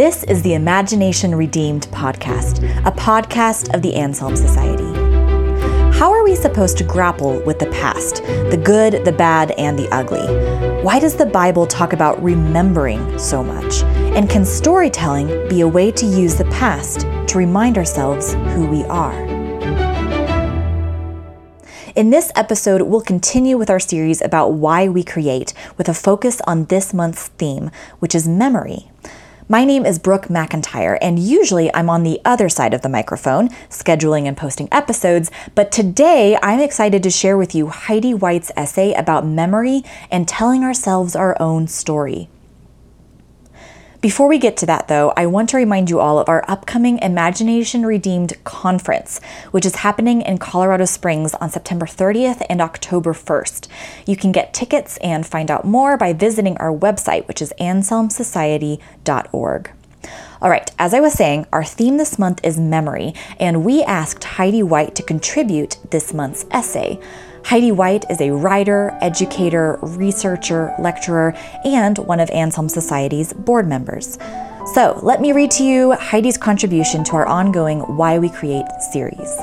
This is the Imagination Redeemed podcast, a podcast of the Anselm Society. How are we supposed to grapple with the past, the good, the bad, and the ugly? Why does the Bible talk about remembering so much? And can storytelling be a way to use the past to remind ourselves who we are? In this episode, we'll continue with our series about why we create, with a focus on this month's theme, which is memory. My name is Brooke McIntyre, and usually I'm on the other side of the microphone, scheduling and posting episodes. But today I'm excited to share with you Heidi White's essay about memory and telling ourselves our own story. Before we get to that, though, I want to remind you all of our upcoming Imagination Redeemed conference, which is happening in Colorado Springs on September 30th and October 1st. You can get tickets and find out more by visiting our website, which is anselmsociety.org. All right, as I was saying, our theme this month is memory, and we asked Heidi White to contribute this month's essay. Heidi White is a writer, educator, researcher, lecturer, and one of Anselm Society's board members. So let me read to you Heidi's contribution to our ongoing Why We Create series.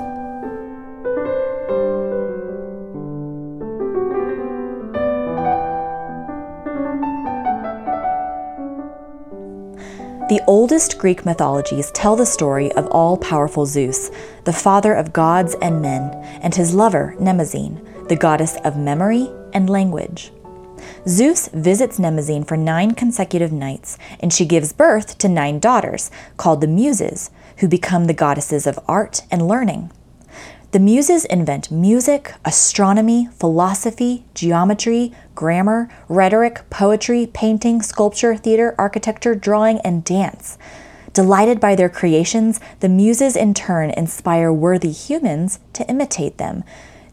The oldest Greek mythologies tell the story of all powerful Zeus, the father of gods and men, and his lover, Mnemosyne, the goddess of memory and language. Zeus visits Mnemosyne for nine consecutive nights, and she gives birth to nine daughters, called the Muses, who become the goddesses of art and learning. The Muses invent music, astronomy, philosophy, geometry, grammar, rhetoric, poetry, painting, sculpture, theater, architecture, drawing, and dance. Delighted by their creations, the Muses in turn inspire worthy humans to imitate them,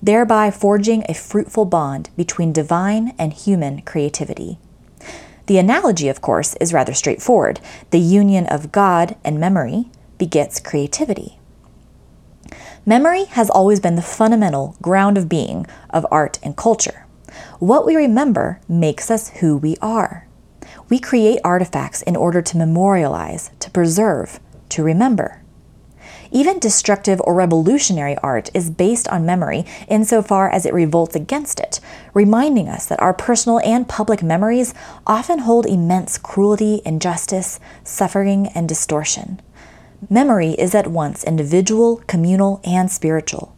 thereby forging a fruitful bond between divine and human creativity. The analogy, of course, is rather straightforward. The union of God and memory begets creativity. Memory has always been the fundamental ground of being of art and culture. What we remember makes us who we are. We create artifacts in order to memorialize, to preserve, to remember. Even destructive or revolutionary art is based on memory insofar as it revolts against it, reminding us that our personal and public memories often hold immense cruelty, injustice, suffering, and distortion. Memory is at once individual, communal, and spiritual.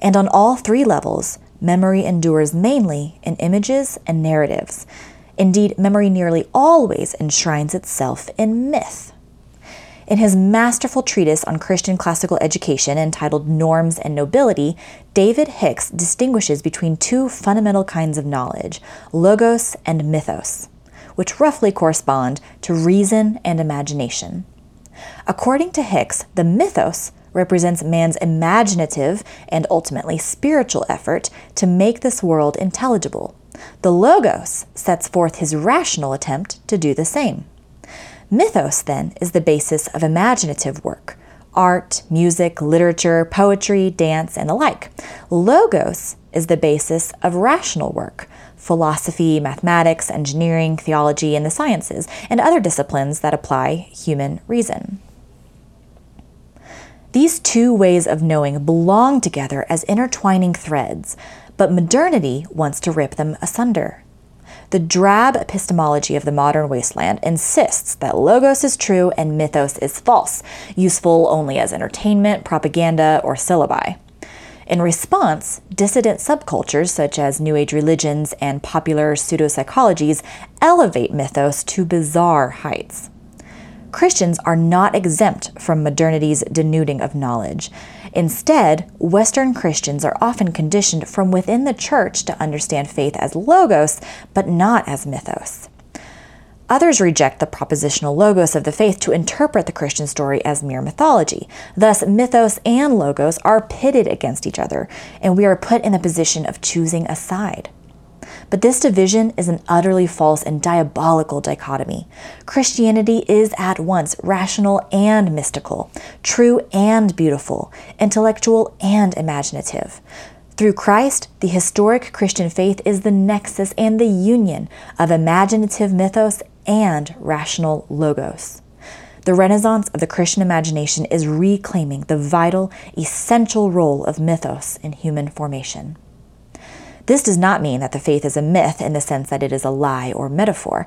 And on all three levels, memory endures mainly in images and narratives. Indeed, memory nearly always enshrines itself in myth. In his masterful treatise on Christian classical education entitled Norms and Nobility, David Hicks distinguishes between two fundamental kinds of knowledge, logos and mythos, which roughly correspond to reason and imagination. According to Hicks, the mythos represents man's imaginative and ultimately spiritual effort to make this world intelligible. The Logos sets forth his rational attempt to do the same. Mythos, then, is the basis of imaginative work art, music, literature, poetry, dance, and the like. Logos is the basis of rational work philosophy, mathematics, engineering, theology, and the sciences, and other disciplines that apply human reason. These two ways of knowing belong together as intertwining threads, but modernity wants to rip them asunder. The drab epistemology of the modern wasteland insists that logos is true and mythos is false, useful only as entertainment, propaganda, or syllabi. In response, dissident subcultures such as New Age religions and popular pseudopsychologies elevate mythos to bizarre heights. Christians are not exempt from modernity's denuding of knowledge. Instead, Western Christians are often conditioned from within the church to understand faith as logos, but not as mythos. Others reject the propositional logos of the faith to interpret the Christian story as mere mythology. Thus, mythos and logos are pitted against each other, and we are put in the position of choosing a side. But this division is an utterly false and diabolical dichotomy. Christianity is at once rational and mystical, true and beautiful, intellectual and imaginative. Through Christ, the historic Christian faith is the nexus and the union of imaginative mythos and rational logos. the renaissance of the Christian imagination is reclaiming the vital, essential role of mythos in human formation. This does not mean that the faith is a myth in the sense that it is a lie or metaphor.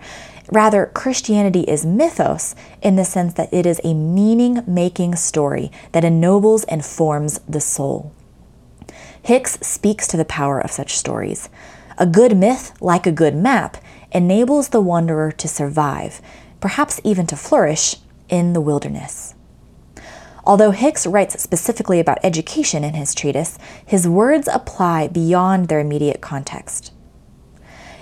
Rather, Christianity is mythos in the sense that it is a meaning making story that ennobles and forms the soul. Hicks speaks to the power of such stories. A good myth, like a good map, enables the wanderer to survive, perhaps even to flourish, in the wilderness. Although Hicks writes specifically about education in his treatise, his words apply beyond their immediate context.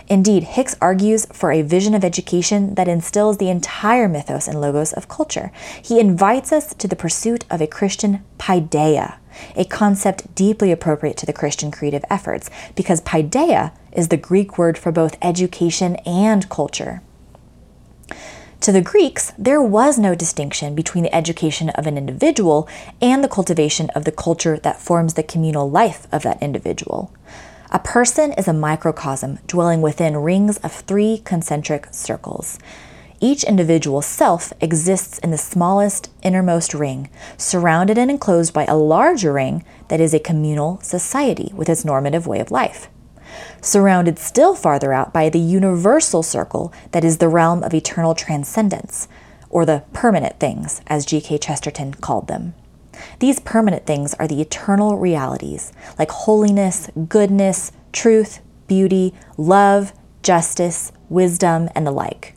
Indeed, Hicks argues for a vision of education that instills the entire mythos and logos of culture. He invites us to the pursuit of a Christian paideia, a concept deeply appropriate to the Christian creative efforts, because paideia is the Greek word for both education and culture. To the Greeks, there was no distinction between the education of an individual and the cultivation of the culture that forms the communal life of that individual. A person is a microcosm dwelling within rings of three concentric circles. Each individual self exists in the smallest, innermost ring, surrounded and enclosed by a larger ring that is a communal society with its normative way of life surrounded still farther out by the universal circle that is the realm of eternal transcendence, or the permanent things, as G.K. Chesterton called them. These permanent things are the eternal realities, like holiness, goodness, truth, beauty, love, justice, wisdom, and the like.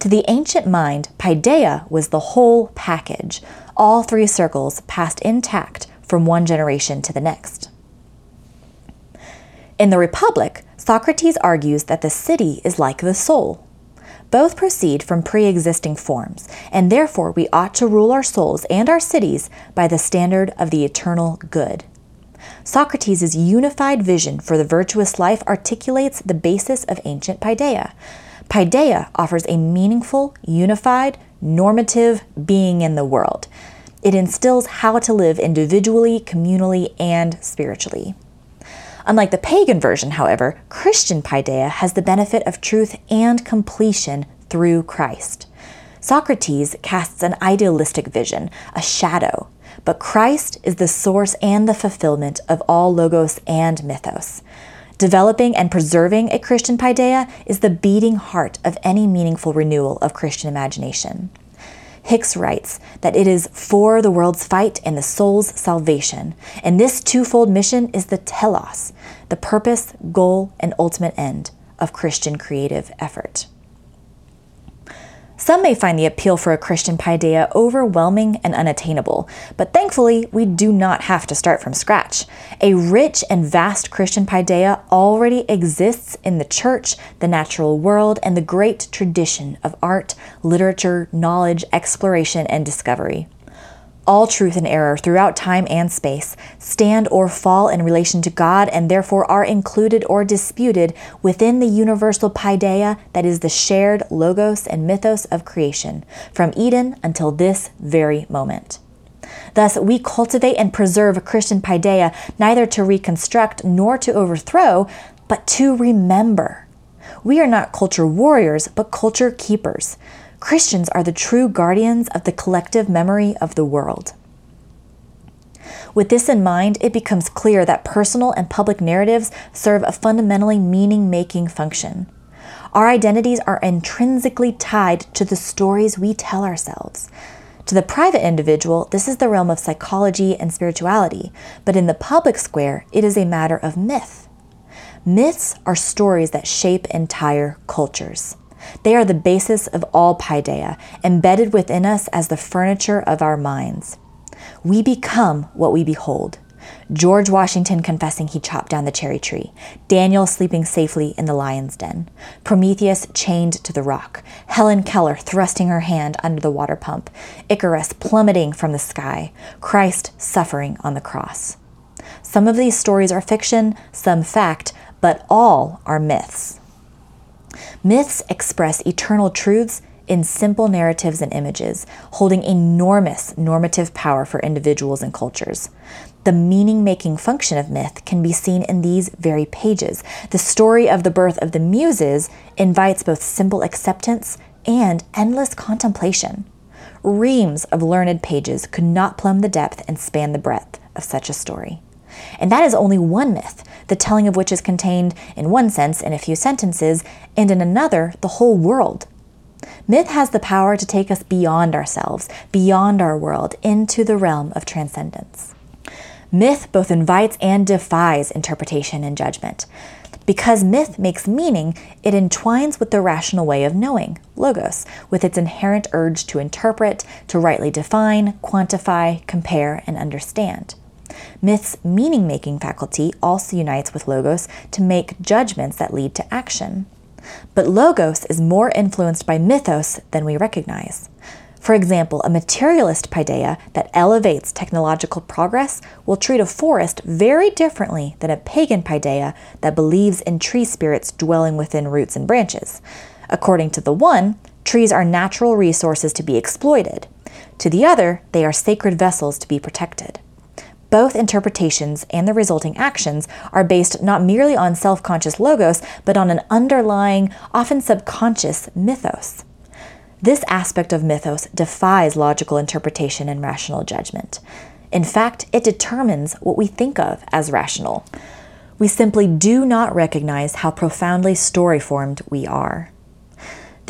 To the ancient mind, paideia was the whole package, all three circles passed intact from one generation to the next. In the Republic, Socrates argues that the city is like the soul. Both proceed from pre existing forms, and therefore we ought to rule our souls and our cities by the standard of the eternal good. Socrates' unified vision for the virtuous life articulates the basis of ancient paideia. Paideia offers a meaningful, unified, normative being in the world. It instills how to live individually, communally, and spiritually. Unlike the pagan version, however, Christian paideia has the benefit of truth and completion through Christ. Socrates casts an idealistic vision, a shadow, but Christ is the source and the fulfillment of all logos and mythos. Developing and preserving a Christian paideia is the beating heart of any meaningful renewal of Christian imagination. Hicks writes that it is for the world's fight and the soul's salvation. And this twofold mission is the telos, the purpose, goal, and ultimate end of Christian creative effort. Some may find the appeal for a Christian paideia overwhelming and unattainable, but thankfully, we do not have to start from scratch. A rich and vast Christian paideia already exists in the church, the natural world, and the great tradition of art, literature, knowledge, exploration, and discovery all truth and error throughout time and space stand or fall in relation to God and therefore are included or disputed within the universal paideia that is the shared logos and mythos of creation, from Eden until this very moment. Thus, we cultivate and preserve a Christian paideia neither to reconstruct nor to overthrow, but to remember. We are not culture warriors, but culture keepers. Christians are the true guardians of the collective memory of the world. With this in mind, it becomes clear that personal and public narratives serve a fundamentally meaning making function. Our identities are intrinsically tied to the stories we tell ourselves. To the private individual, this is the realm of psychology and spirituality, but in the public square, it is a matter of myth. Myths are stories that shape entire cultures. They are the basis of all paideia, embedded within us as the furniture of our minds. We become what we behold. George Washington confessing he chopped down the cherry tree, Daniel sleeping safely in the lion's den, Prometheus chained to the rock, Helen Keller thrusting her hand under the water pump, Icarus plummeting from the sky, Christ suffering on the cross. Some of these stories are fiction, some fact, but all are myths. Myths express eternal truths in simple narratives and images, holding enormous normative power for individuals and cultures. The meaning making function of myth can be seen in these very pages. The story of the birth of the Muses invites both simple acceptance and endless contemplation. reams of learned pages could not plumb the depth and span the breadth of such a story. And that is only one myth, the telling of which is contained, in one sense, in a few sentences, and in another, the whole world. Myth has the power to take us beyond ourselves, beyond our world, into the realm of transcendence. Myth both invites and defies interpretation and judgment. Because myth makes meaning, it entwines with the rational way of knowing, logos, with its inherent urge to interpret, to rightly define, quantify, compare, and understand. Myth's meaning making faculty also unites with Logos to make judgments that lead to action. But Logos is more influenced by mythos than we recognize. For example, a materialist paideia that elevates technological progress will treat a forest very differently than a pagan paideia that believes in tree spirits dwelling within roots and branches. According to the one, trees are natural resources to be exploited. To the other, they are sacred vessels to be protected. Both interpretations and the resulting actions are based not merely on self conscious logos, but on an underlying, often subconscious mythos. This aspect of mythos defies logical interpretation and rational judgment. In fact, it determines what we think of as rational. We simply do not recognize how profoundly story formed we are.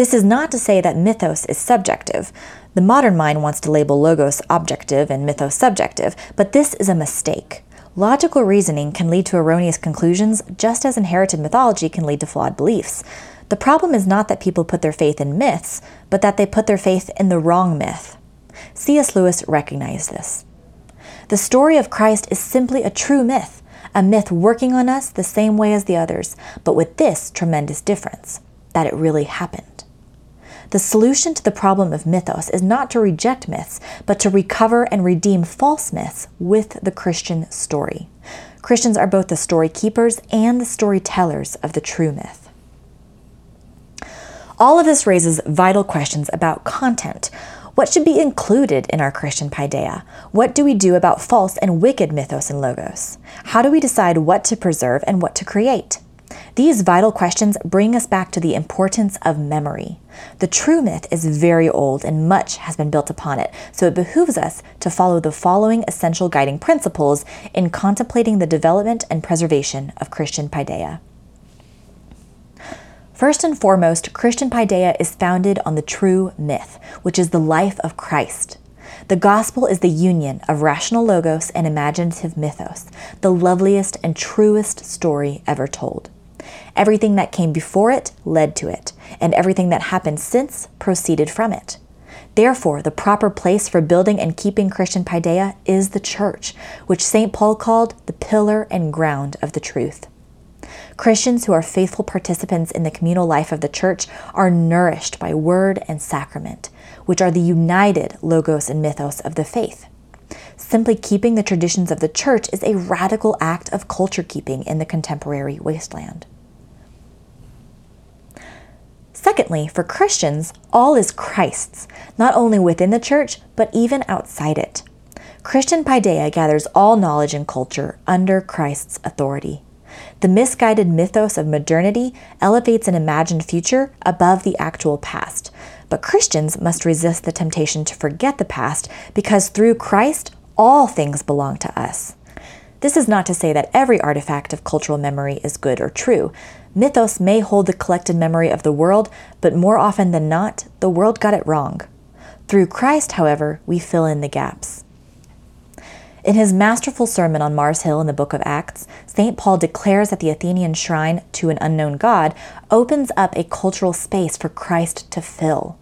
This is not to say that mythos is subjective. The modern mind wants to label logos objective and mythos subjective, but this is a mistake. Logical reasoning can lead to erroneous conclusions, just as inherited mythology can lead to flawed beliefs. The problem is not that people put their faith in myths, but that they put their faith in the wrong myth. C.S. Lewis recognized this. The story of Christ is simply a true myth, a myth working on us the same way as the others, but with this tremendous difference that it really happened. The solution to the problem of mythos is not to reject myths, but to recover and redeem false myths with the Christian story. Christians are both the story keepers and the storytellers of the true myth. All of this raises vital questions about content. What should be included in our Christian paideia? What do we do about false and wicked mythos and logos? How do we decide what to preserve and what to create? These vital questions bring us back to the importance of memory. The true myth is very old and much has been built upon it, so it behooves us to follow the following essential guiding principles in contemplating the development and preservation of Christian paideia. First and foremost, Christian paideia is founded on the true myth, which is the life of Christ. The gospel is the union of rational logos and imaginative mythos, the loveliest and truest story ever told. Everything that came before it led to it, and everything that happened since proceeded from it. Therefore, the proper place for building and keeping Christian paideia is the church, which St. Paul called the pillar and ground of the truth. Christians who are faithful participants in the communal life of the church are nourished by word and sacrament, which are the united logos and mythos of the faith. Simply keeping the traditions of the church is a radical act of culture keeping in the contemporary wasteland. Secondly, for Christians, all is Christ's, not only within the church, but even outside it. Christian paideia gathers all knowledge and culture under Christ's authority. The misguided mythos of modernity elevates an imagined future above the actual past. But Christians must resist the temptation to forget the past because through Christ, all things belong to us. This is not to say that every artifact of cultural memory is good or true. Mythos may hold the collected memory of the world, but more often than not, the world got it wrong. Through Christ, however, we fill in the gaps. In his masterful sermon on Mars Hill in the book of Acts, St. Paul declares that the Athenian shrine to an unknown God opens up a cultural space for Christ to fill.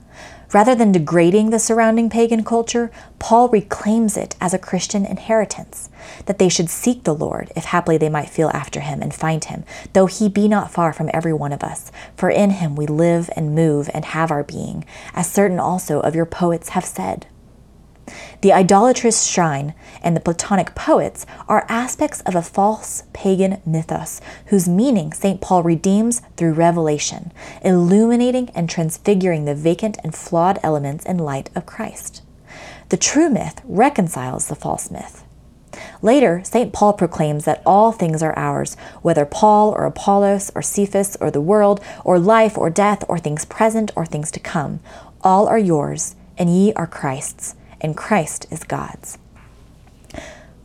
Rather than degrading the surrounding pagan culture, Paul reclaims it as a Christian inheritance, that they should seek the Lord, if haply they might feel after him and find him, though he be not far from every one of us. For in him we live and move and have our being, as certain also of your poets have said. The idolatrous shrine and the Platonic poets are aspects of a false pagan mythos whose meaning St. Paul redeems through revelation, illuminating and transfiguring the vacant and flawed elements in light of Christ. The true myth reconciles the false myth. Later, St. Paul proclaims that all things are ours, whether Paul or Apollos or Cephas or the world, or life or death, or things present or things to come. All are yours and ye are Christ's, and Christ is God's.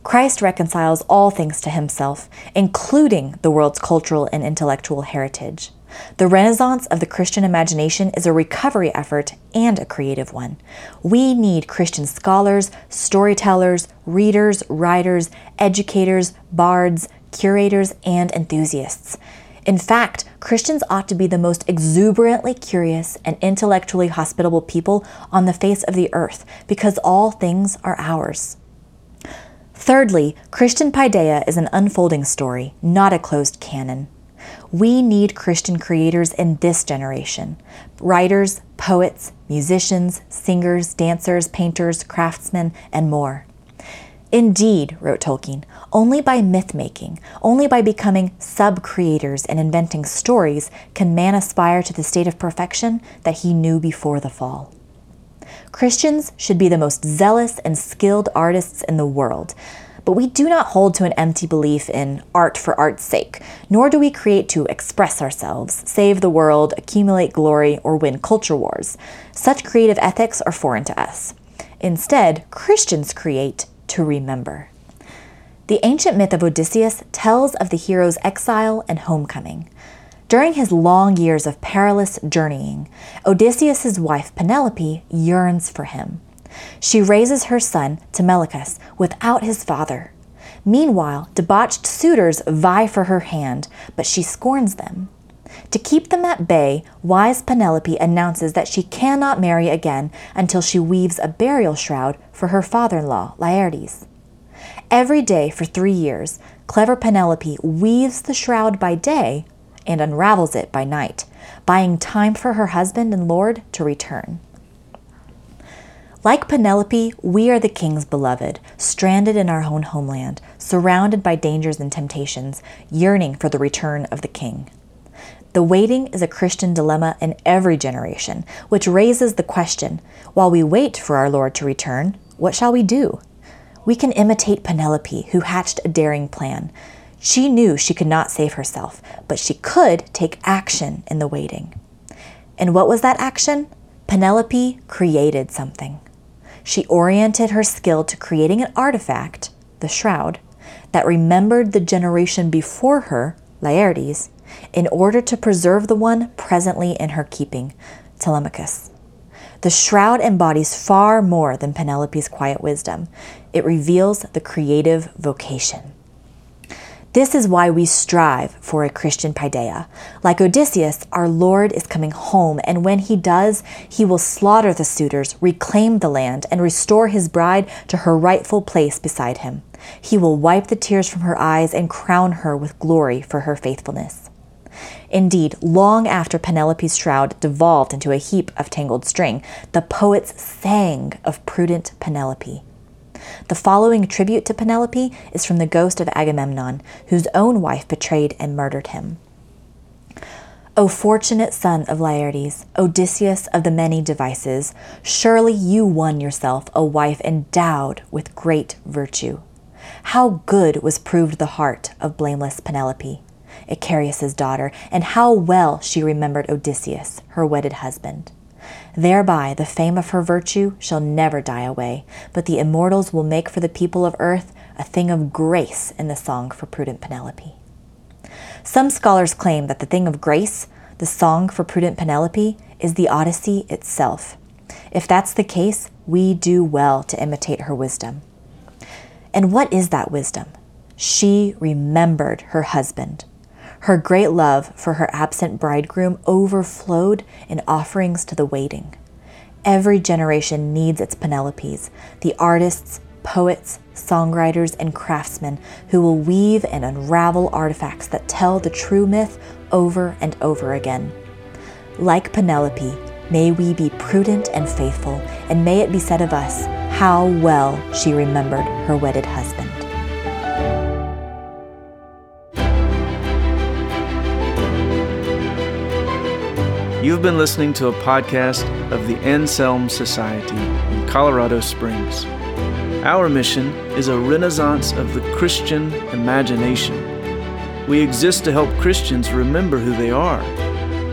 Christ reconciles all things to himself, including the world's cultural and intellectual heritage. The renaissance of the Christian imagination is a recovery effort and a creative one. We need Christian scholars, storytellers, readers, writers, educators, bards, curators, and enthusiasts. In fact, Christians ought to be the most exuberantly curious and intellectually hospitable people on the face of the earth because all things are ours. Thirdly, Christian Paideia is an unfolding story, not a closed canon. We need Christian creators in this generation writers, poets, musicians, singers, dancers, painters, craftsmen, and more. Indeed, wrote Tolkien, only by myth making, only by becoming sub creators and inventing stories can man aspire to the state of perfection that he knew before the fall. Christians should be the most zealous and skilled artists in the world. But we do not hold to an empty belief in art for art's sake, nor do we create to express ourselves, save the world, accumulate glory, or win culture wars. Such creative ethics are foreign to us. Instead, Christians create to remember. The ancient myth of Odysseus tells of the hero's exile and homecoming. During his long years of perilous journeying, Odysseus' wife Penelope yearns for him. She raises her son, Telemachus, without his father. Meanwhile, debauched suitors vie for her hand, but she scorns them. To keep them at bay, wise Penelope announces that she cannot marry again until she weaves a burial shroud for her father in law, Laertes. Every day for three years, clever Penelope weaves the shroud by day and unravels it by night, buying time for her husband and Lord to return. Like Penelope, we are the king's beloved, stranded in our own homeland, surrounded by dangers and temptations, yearning for the return of the king. The waiting is a Christian dilemma in every generation, which raises the question while we wait for our Lord to return, what shall we do? We can imitate Penelope, who hatched a daring plan, she knew she could not save herself, but she could take action in the waiting. And what was that action? Penelope created something. She oriented her skill to creating an artifact, the shroud, that remembered the generation before her, Laertes, in order to preserve the one presently in her keeping, Telemachus. The shroud embodies far more than Penelope's quiet wisdom. It reveals the creative vocation. This is why we strive for a Christian paideia. Like Odysseus, our Lord is coming home, and when he does, he will slaughter the suitors, reclaim the land, and restore his bride to her rightful place beside him. He will wipe the tears from her eyes and crown her with glory for her faithfulness. Indeed, long after Penelope's shroud devolved into a heap of tangled string, the poets sang of prudent Penelope. The following tribute to Penelope is from the ghost of Agamemnon, whose own wife betrayed and murdered him. O fortunate son of Laertes, Odysseus of the many devices, surely you won yourself a wife endowed with great virtue. How good was proved the heart of blameless Penelope, Icarius's daughter, and how well she remembered Odysseus, her wedded husband. Thereby the fame of her virtue shall never die away, but the immortals will make for the people of earth a thing of grace in the song for prudent Penelope. Some scholars claim that the thing of grace, the song for prudent Penelope, is the Odyssey itself. If that's the case, we do well to imitate her wisdom. And what is that wisdom? She remembered her husband. Her great love for her absent bridegroom overflowed in offerings to the waiting. Every generation needs its Penelopes, the artists, poets, songwriters, and craftsmen who will weave and unravel artifacts that tell the true myth over and over again. Like Penelope, may we be prudent and faithful, and may it be said of us how well she remembered her wedded husband. You've been listening to a podcast of the Anselm Society in Colorado Springs. Our mission is a renaissance of the Christian imagination. We exist to help Christians remember who they are,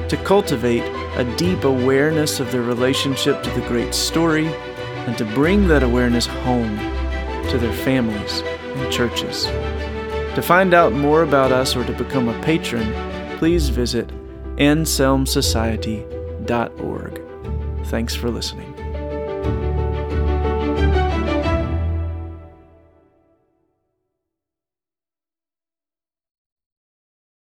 to cultivate a deep awareness of their relationship to the great story, and to bring that awareness home to their families and churches. To find out more about us or to become a patron, please visit anselmsociety.org. Thanks for listening.